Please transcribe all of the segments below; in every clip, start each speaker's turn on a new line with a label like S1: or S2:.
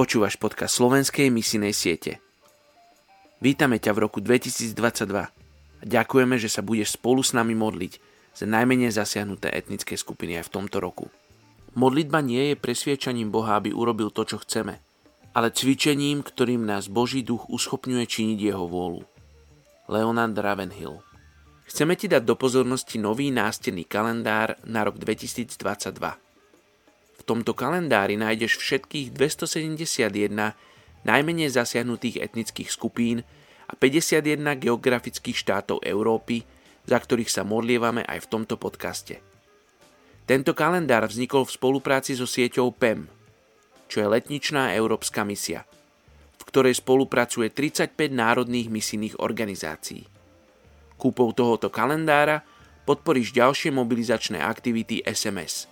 S1: Počúvaš podcast slovenskej misinej siete. Vítame ťa v roku 2022 a ďakujeme, že sa budeš spolu s nami modliť za najmenej zasiahnuté etnické skupiny aj v tomto roku. Modlitba nie je presviečaním Boha, aby urobil to, čo chceme, ale cvičením, ktorým nás Boží duch uschopňuje činiť jeho vôľu. Leonard Ravenhill Chceme ti dať do pozornosti nový nástenný kalendár na rok 2022 v tomto kalendári nájdeš všetkých 271 najmenej zasiahnutých etnických skupín a 51 geografických štátov Európy, za ktorých sa modlievame aj v tomto podcaste. Tento kalendár vznikol v spolupráci so sieťou PEM, čo je letničná európska misia, v ktorej spolupracuje 35 národných misijných organizácií. Kúpou tohoto kalendára podporíš ďalšie mobilizačné aktivity SMS.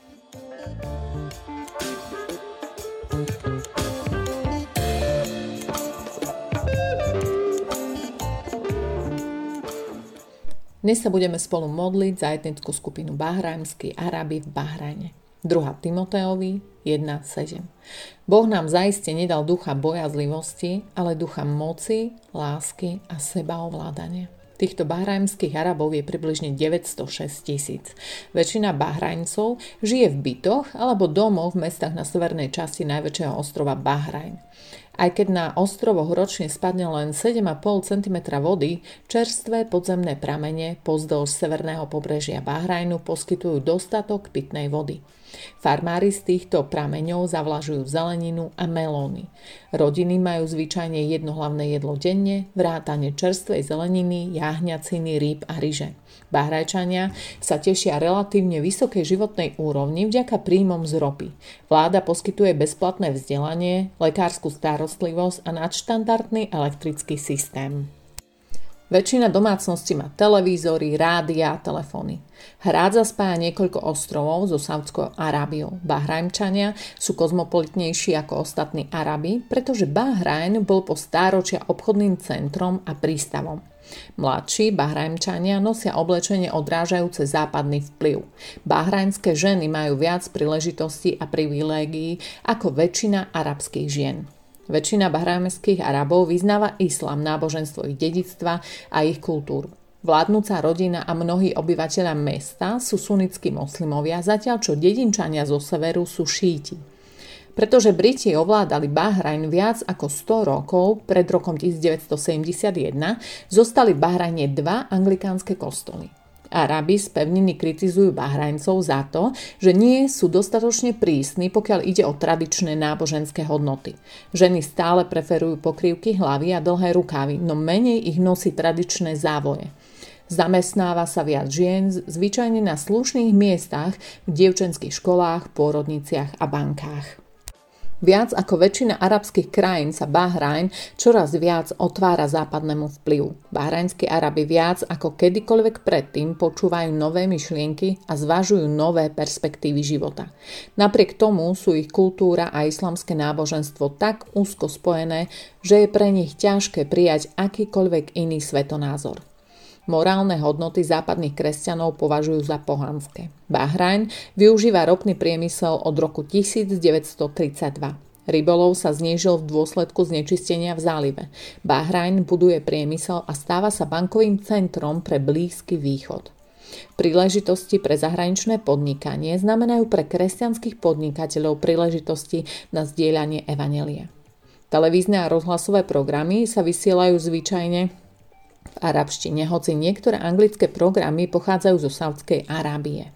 S2: Dnes sa budeme spolu modliť za etnickú skupinu Bahrajmský Arabi v Bahrajne. 2. Timoteovi 1.7. Boh nám zaiste nedal ducha bojazlivosti, ale ducha moci, lásky a sebaovládania. Týchto bahrajmských Arabov je približne 906 tisíc. Väčšina Bahrajncov žije v bytoch alebo domoch v mestách na severnej časti najväčšieho ostrova Bahrajn. Aj keď na ostrovoch ročne spadne len 7,5 cm vody, čerstvé podzemné pramene pozdĺž severného pobrežia Bahrajnu poskytujú dostatok pitnej vody. Farmári z týchto prameňov zavlažujú zeleninu a melóny. Rodiny majú zvyčajne jedno hlavné jedlo denne, vrátane čerstvej zeleniny, jahňaciny, rýb a ryže. Bahrajčania sa tešia relatívne vysokej životnej úrovni vďaka príjmom z ropy. Vláda poskytuje bezplatné vzdelanie, lekárskú starostlivosť a nadštandardný elektrický systém. Väčšina domácností má televízory, rádia a telefóny. Hrádza spája niekoľko ostrovov so Saudskou Arábiou. Bahrajmčania sú kozmopolitnejší ako ostatní Arabi, pretože Bahrajn bol po stáročia obchodným centrom a prístavom. Mladší Bahrajmčania nosia oblečenie odrážajúce západný vplyv. Bahrajnské ženy majú viac príležitostí a privilégií ako väčšina arabských žien. Väčšina bahrajmských Arabov vyznáva islám, náboženstvo ich dedictva a ich kultúru. Vládnúca rodina a mnohí obyvateľia mesta sú sunnickí moslimovia, zatiaľ čo dedinčania zo severu sú šíti. Pretože Briti ovládali Bahrajn viac ako 100 rokov, pred rokom 1971, zostali v Bahrajne dva anglikánske kostoly. Arabi z pevniny kritizujú Bahrajncov za to, že nie sú dostatočne prísni, pokiaľ ide o tradičné náboženské hodnoty. Ženy stále preferujú pokrývky hlavy a dlhé rukávy, no menej ich nosí tradičné závoje. Zamestnáva sa viac žien, zvyčajne na slušných miestach, v dievčenských školách, pôrodniciach a bankách. Viac ako väčšina arabských krajín sa Bahrajn čoraz viac otvára západnému vplyvu. Bahrajnskí Arabi viac ako kedykoľvek predtým počúvajú nové myšlienky a zvažujú nové perspektívy života. Napriek tomu sú ich kultúra a islamské náboženstvo tak úzko spojené, že je pre nich ťažké prijať akýkoľvek iný svetonázor. Morálne hodnoty západných kresťanov považujú za pohanské. Bahrajn využíva ropný priemysel od roku 1932. Rybolov sa znížil v dôsledku znečistenia v zálive. Bahrajn buduje priemysel a stáva sa bankovým centrom pre Blízky východ. Príležitosti pre zahraničné podnikanie znamenajú pre kresťanských podnikateľov príležitosti na zdieľanie evanelia. Televízne a rozhlasové programy sa vysielajú zvyčajne v arabštine, hoci niektoré anglické programy pochádzajú zo Saudskej Arábie.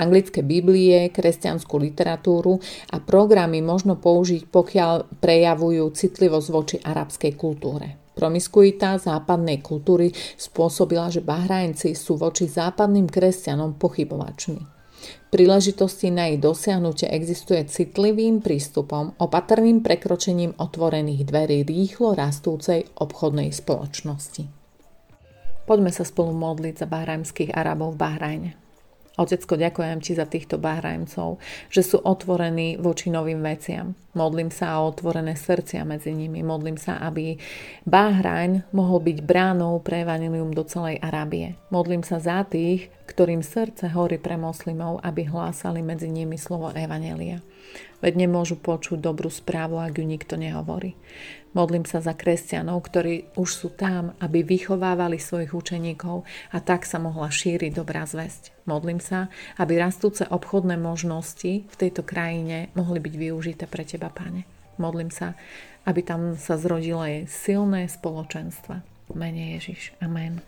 S2: Anglické Biblie, kresťanskú literatúru a programy možno použiť, pokiaľ prejavujú citlivosť voči arabskej kultúre. Promiskuita západnej kultúry spôsobila, že Bahrajnci sú voči západným kresťanom pochybovační. Príležitosti na ich dosiahnutie existuje citlivým prístupom, opatrným prekročením otvorených dverí rýchlo rastúcej obchodnej spoločnosti. Poďme sa spolu modliť za bahrajmských Arabov v Bahrajne. Otecko, ďakujem ti za týchto Bahrajmcov, že sú otvorení voči novým veciam. Modlím sa o otvorené srdcia medzi nimi. Modlím sa, aby Bahrajn mohol byť bránou pre evanilium do celej Arábie. Modlím sa za tých, ktorým srdce horí pre moslimov, aby hlásali medzi nimi slovo evanelia. Veď nemôžu počuť dobrú správu, ak ju nikto nehovorí. Modlím sa za kresťanov, ktorí už sú tam, aby vychovávali svojich učeníkov a tak sa mohla šíriť dobrá zväzť. Modlím sa, aby rastúce obchodné možnosti v tejto krajine mohli byť využité pre Teba, Pane. Modlím sa, aby tam sa zrodilo jej silné spoločenstva. Mene Ježiš. Amen.